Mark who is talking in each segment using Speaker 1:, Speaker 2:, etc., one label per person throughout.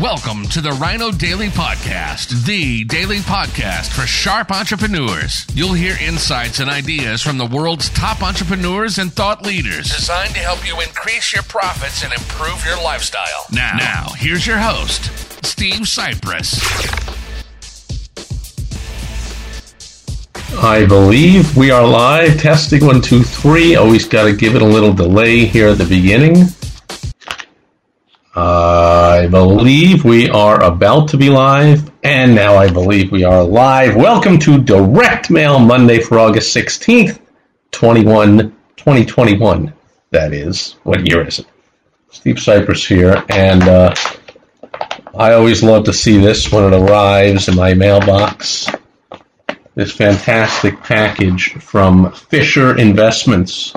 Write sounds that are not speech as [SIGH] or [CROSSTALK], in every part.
Speaker 1: Welcome to the Rhino Daily Podcast, the daily podcast for sharp entrepreneurs. You'll hear insights and ideas from the world's top entrepreneurs and thought leaders designed to help you increase your profits and improve your lifestyle. Now, now here's your host, Steve Sipress.
Speaker 2: I believe we are live. Testing one, two, three. Always got to give it a little delay here at the beginning. I believe we are about to be live, and now I believe we are live. Welcome to Direct Mail Monday for August 16th, 21, 2021. That is. What year is it? Steve Sipress here, and uh, I always love to see this when it arrives in my mailbox. This fantastic package from Fisher Investments,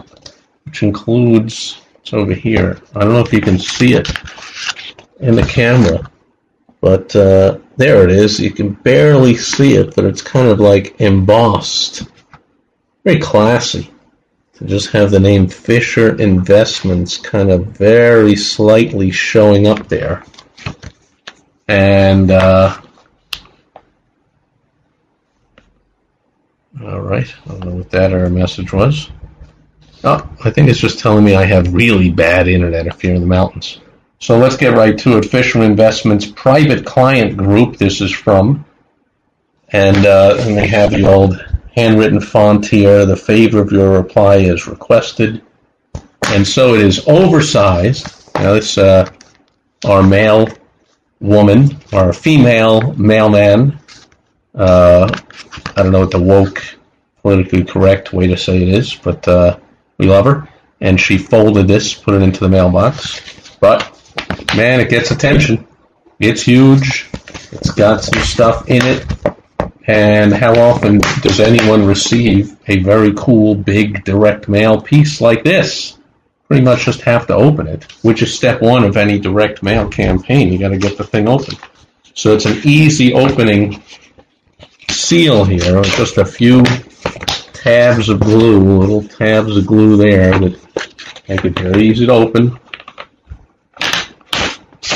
Speaker 2: which includes, it's over here. I don't know if you can see it in the camera, but uh, there it is. You can barely see it, but it's kind of like embossed. Very classy to just have the name Fisher Investments kind of very slightly showing up there. And, uh, all right, I don't know what that error message was. Oh, I think it's just telling me I have really bad internet up here in the mountains. So let's get right to it. Fisher Investments Private Client Group, this is from. And, uh, and they have the old handwritten font here. The favor of your reply is requested. And so it is oversized. Now, this uh, our male woman, our female mailman. Uh, I don't know what the woke, politically correct way to say it is, but uh, we love her. And she folded this, put it into the mailbox. But man, it gets attention. It's huge. It's got some stuff in it. And how often does anyone receive a very cool, big direct mail piece like this? Pretty much just have to open it, which is step one of any direct mail campaign. You got to get the thing open. So it's an easy opening seal here, just a few tabs of glue, little tabs of glue there that make it very easy to open.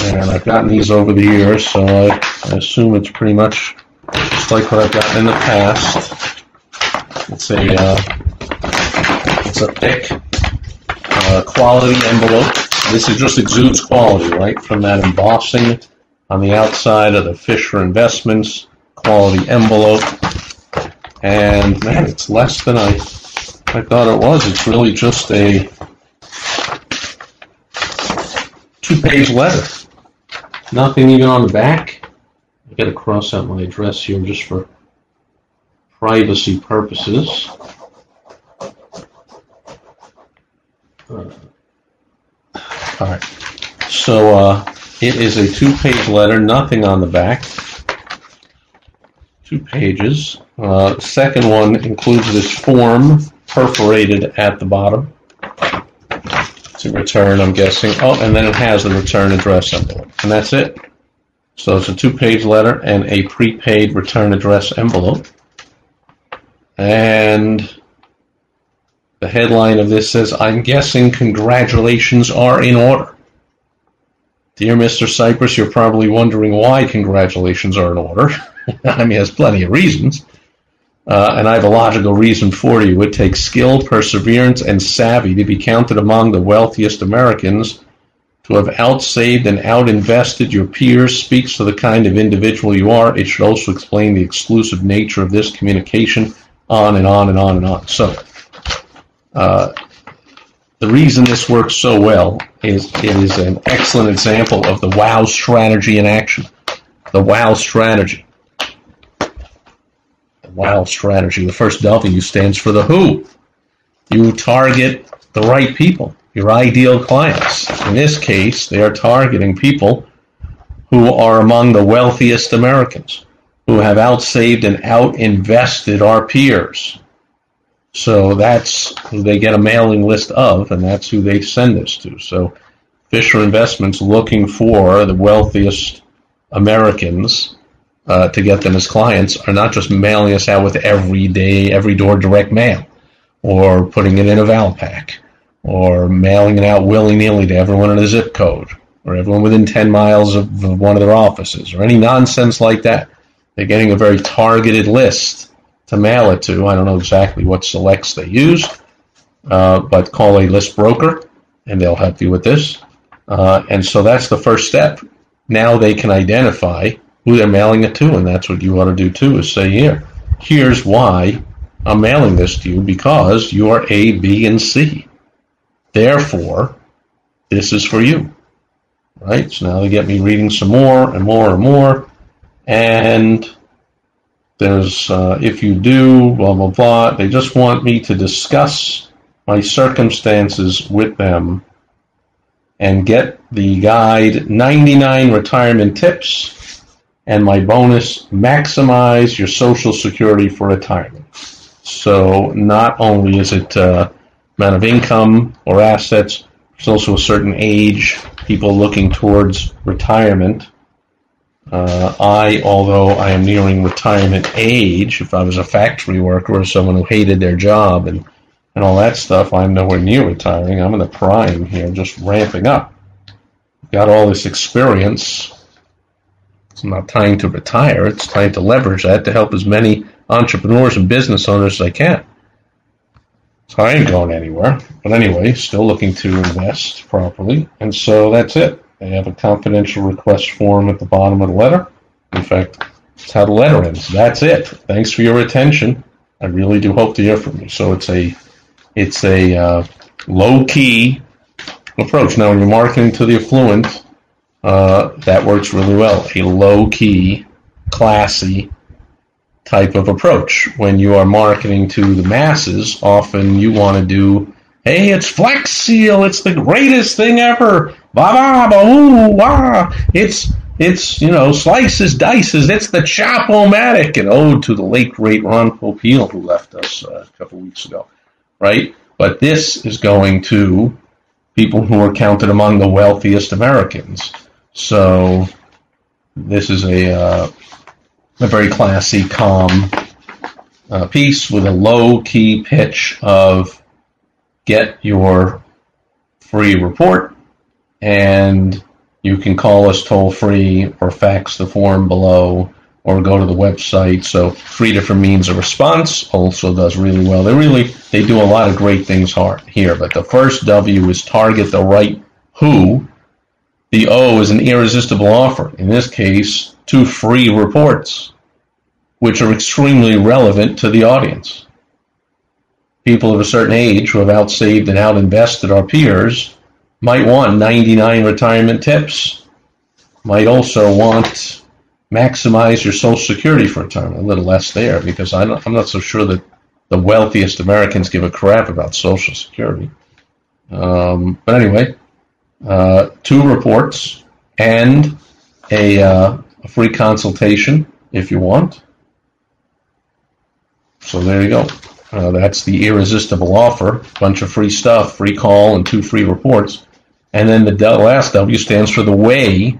Speaker 2: And I've gotten these over the years, so I, I assume it's pretty much just like what I've gotten in the past. It's a uh, it's a thick uh, quality envelope. This is just exudes quality, right, from that embossing on the outside of the Fisher Investments quality envelope. And man, it's less than I I thought it was. It's really just a two-page letter. Nothing even on the back. I got to cross out my address here just for privacy purposes. Uh, all right. So uh, it is a two-page letter. Nothing on the back. Two pages. Uh, second one includes this form perforated at the bottom to return, I'm guessing. Oh, and then it has the return address envelope. And that's it. So it's a two-page letter and a prepaid return address envelope. And the headline of this says, I'm guessing congratulations are in order. Dear Mr. Sipress, you're probably wondering why congratulations are in order. [LAUGHS] I mean, there's plenty of reasons. Uh, and I have a logical reason for you. It takes skill, perseverance, and savvy to be counted among the wealthiest Americans. To have outsaved and outinvested your peers speaks to the kind of individual you are. It should also explain the exclusive nature of this communication, on and on and on and on. So, uh, the reason this works so well is it is an excellent example of the WOW strategy in action. The WOW strategy. WOW strategy. The first W stands for the who. You target the right people, your ideal clients. In this case, they are targeting people who are among the wealthiest Americans, who have outsaved and outinvested our peers. So that's who they get a mailing list of, and that's who they send this to. So Fisher Investments looking for the wealthiest Americans uh, to get them as clients are not just mailing us out with every day, every door direct mail, or putting it in a Valpak, or mailing it out willy nilly to everyone in a zip code. or everyone within 10 miles of one of their offices, or any nonsense like that. They're getting a very targeted list to mail it to. I don't know exactly what selects they use, uh, but call a list broker, and they'll help you with this. Uh, and so that's the first step. Now they can identify who they're mailing it to, and that's what you ought to do too, is say, here, here's why I'm mailing this to you, because you are A, B, and C. Therefore, this is for you. Right? So now they get me reading some more and more and more. And there's, uh, if you do, blah, blah, blah. They just want me to discuss my circumstances with them and get the guide 99 retirement tips and my bonus maximize your social security for retirement. So not only is it uh, amount of income or assets. There's also a certain age, people looking towards retirement. Uh, I, although I am nearing retirement age, if I was a factory worker or someone who hated their job and, and all that stuff, I'm nowhere near retiring. I'm in the prime here, just ramping up. Got all this experience. It's not time to retire. It's time to leverage that to help as many entrepreneurs and business owners as I can. So I ain't going anywhere. But anyway, still looking to invest properly. And so that's it. They have a confidential request form at the bottom of the letter. In fact, it's how the letter ends. That's it. Thanks for your attention. I really do hope to hear from you. So it's a it's a uh, low key approach. Now, when you're marketing to the affluent, uh, that works really well. A low key, classy type of approach. When you are marketing to the masses, often you want to do, hey, it's Flex Seal, it's the greatest thing ever. Ba ba ba ooh. It's it's you know slices dices. It's the Chop-O-Matic, an ode to the late great Ron Popeil who left us uh, a couple weeks ago, right? But this is going to people who are counted among the wealthiest Americans. So this is a uh, a very classy, calm uh, piece with a low key pitch of get your free report and you can call us toll free or fax the form below or go to the website. So three different means of response also does really well. They really they do a lot of great things here. But the first W is target the right who. The O is an irresistible offer. In this case, two free reports which are extremely relevant to the audience. People of a certain age who have outsaved and outinvested our peers might want 99 retirement tips, might also want maximize your Social Security for retirement. A little less there because I'm not, I'm not so sure that the wealthiest Americans give a crap about Social Security. Um, but anyway, uh, two reports and a, uh, a free consultation if you want. So there you go. Uh, that's the irresistible offer. Bunch of free stuff, free call, and two free reports. And then the last W stands for the way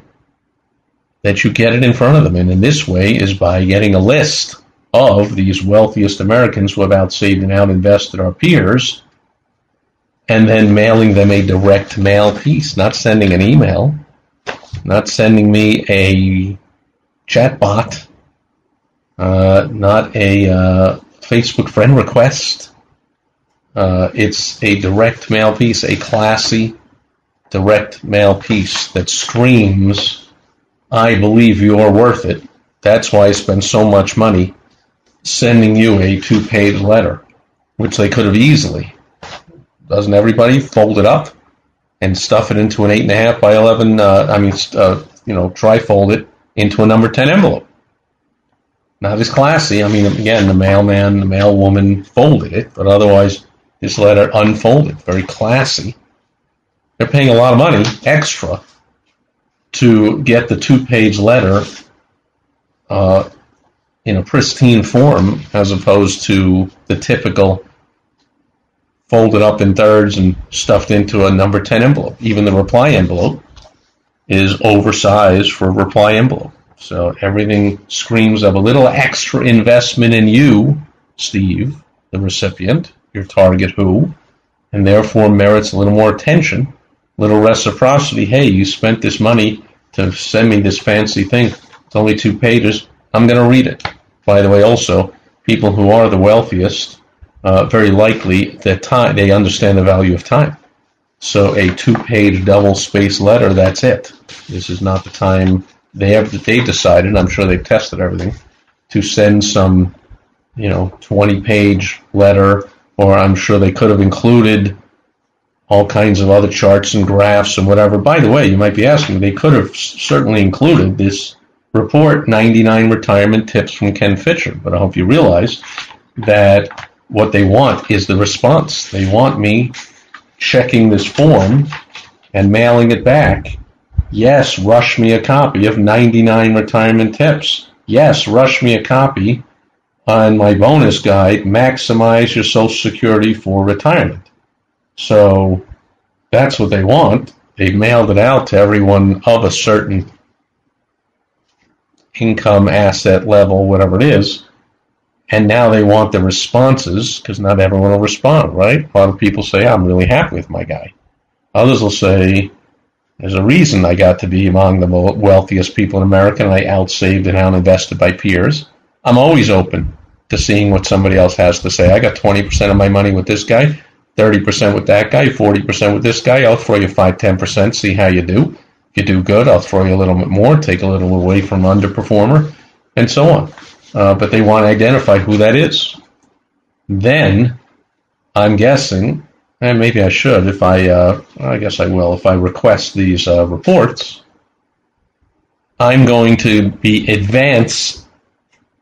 Speaker 2: that you get it in front of them. And in this way is by getting a list of these wealthiest Americans who have outsaved and outinvested our peers, and then mailing them a direct mail piece, not sending an email, not sending me a chatbot, uh, not a uh, Facebook friend request. Uh, it's a direct mail piece, a classy direct mail piece that screams, I believe you're worth it. That's why I spend so much money sending you a two page letter, which they could have easily. Doesn't everybody fold it up and stuff it into an 8.5 by 11, uh, I mean, uh, you know, tri-fold it into a number 10 envelope? not as classy. I mean, again, the mailman, the mailwoman folded it, but otherwise, this letter unfolded. Very classy. They're paying a lot of money extra to get the two-page letter uh, in a pristine form, as opposed to the typical folded up in thirds and stuffed into a number 10 envelope. Even the reply envelope is oversized for a reply envelope. So everything screams of a little extra investment in you, Steve, the recipient, your target who, and therefore merits a little more attention little reciprocity. Hey, you spent this money to send me this fancy thing. It's only two pages. I'm going to read it. By the way, also, people who are the wealthiest, uh, very likely that time they understand the value of time. So a two-page double-spaced letter, that's it. This is not the time they have. They decided. I'm sure they've tested everything to send some, you know, 20-page letter, or I'm sure they could have included all kinds of other charts and graphs and whatever. By the way, you might be asking, they could have certainly included this report, 99 retirement tips from Ken Fisher. But I hope you realize that what they want is the response. They want me checking this form and mailing it back. Yes, rush me a copy of 99 retirement tips. Yes, rush me a copy on my bonus guide, Maximize Your Social Security for Retirement. So that's what they want. They mailed it out to everyone of a certain income, asset level, whatever it is. And now they want the responses because not everyone will respond, right? A lot of people say, I'm really happy with my guy. Others will say, there's a reason I got to be among the wealthiest people in America and I outsaved and out-invested by peers. I'm always open to seeing what somebody else has to say. I got 20% of my money with this guy. 30% with that guy, 40% with this guy. I'll throw you 5 10%, see how you do. If you do good, I'll throw you a little bit more, take a little away from underperformer, and so on. Uh, but they want to identify who that is. Then, I'm guessing, and maybe I should if I, uh, I guess I will, if I request these uh, reports, I'm going to be advanced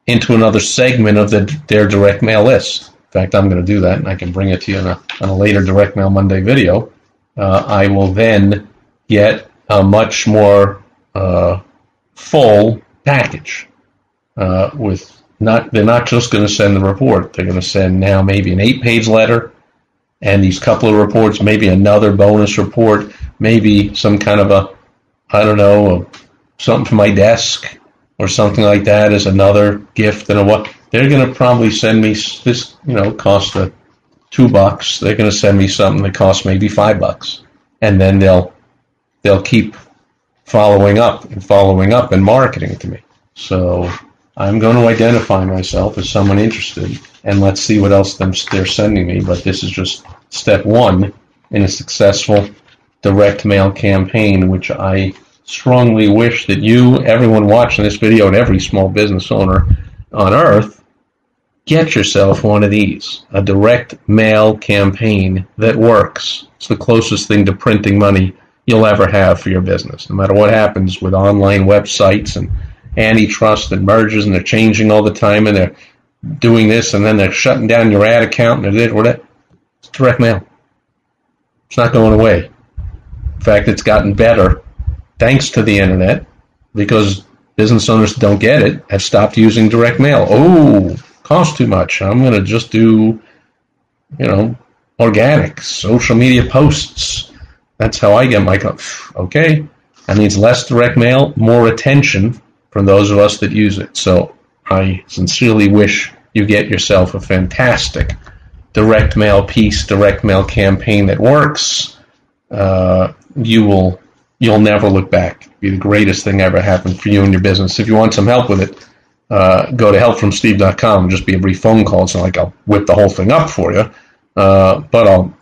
Speaker 2: into another segment of the, their direct mail list. In fact, I'm going to do that, and I can bring it to you in a, in a later Direct Mail Monday video. Uh, I will then get a much more uh, full package uh, with not. They're not just going to send the report. They're going to send now maybe an eight-page letter, and these couple of reports, maybe another bonus report, maybe some kind of a, I don't know, a, something for my desk or something like that as another gift and a what they're going to probably send me this, you know, cost a two bucks. They're going to send me something that costs maybe five bucks, and then they'll they'll keep following up and following up and marketing to me. So I'm going to identify myself as someone interested, and let's see what else they're sending me. But this is just step one in a successful direct mail campaign, which I strongly wish that you, everyone watching this video, and every small business owner on earth Get yourself one of these a direct mail campaign that works. It's the closest thing to printing money you'll ever have for your business. No matter what happens with online websites and antitrust and mergers, and they're changing all the time, and they're doing this, and then they're shutting down your ad account, and they're whatever. It's direct mail. It's not going away. In fact, it's gotten better thanks to the internet because business owners don't get it have stopped using direct mail. Oh, costs too much. I'm going to just do, you know, organic social media posts. That's how I get my okay. That means less direct mail, more attention from those of us that use it. So I sincerely wish you get yourself a fantastic direct mail piece, direct mail campaign that works. Uh, you will you'll never look back. It'll be the greatest thing ever happened for you and your business. If you want some help with it, uh, go to helpfromsteve.com just be a brief phone call. It's not like I'll whip the whole thing up for you, uh, but I'll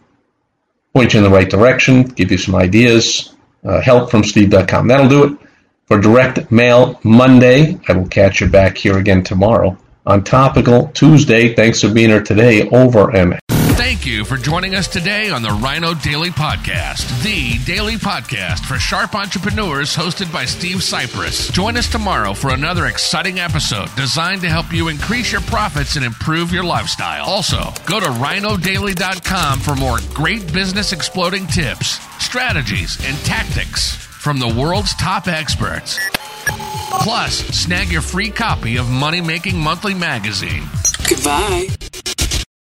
Speaker 2: point you in the right direction, give you some ideas. Uh, helpfromsteve.com. That'll do it for Direct Mail Monday. I will catch you back here again tomorrow on Topical Tuesday. Thanks for being here today. Over and
Speaker 1: Thank you for joining us today on the Rhino Daily Podcast, the daily podcast for sharp entrepreneurs hosted by Steve Sipress. Join us tomorrow for another exciting episode designed to help you increase your profits and improve your lifestyle. Also, go to rhinodaily.com for more great business exploding tips, strategies, and tactics from the world's top experts. Plus, snag your free copy of Money Making Monthly magazine.
Speaker 3: Goodbye.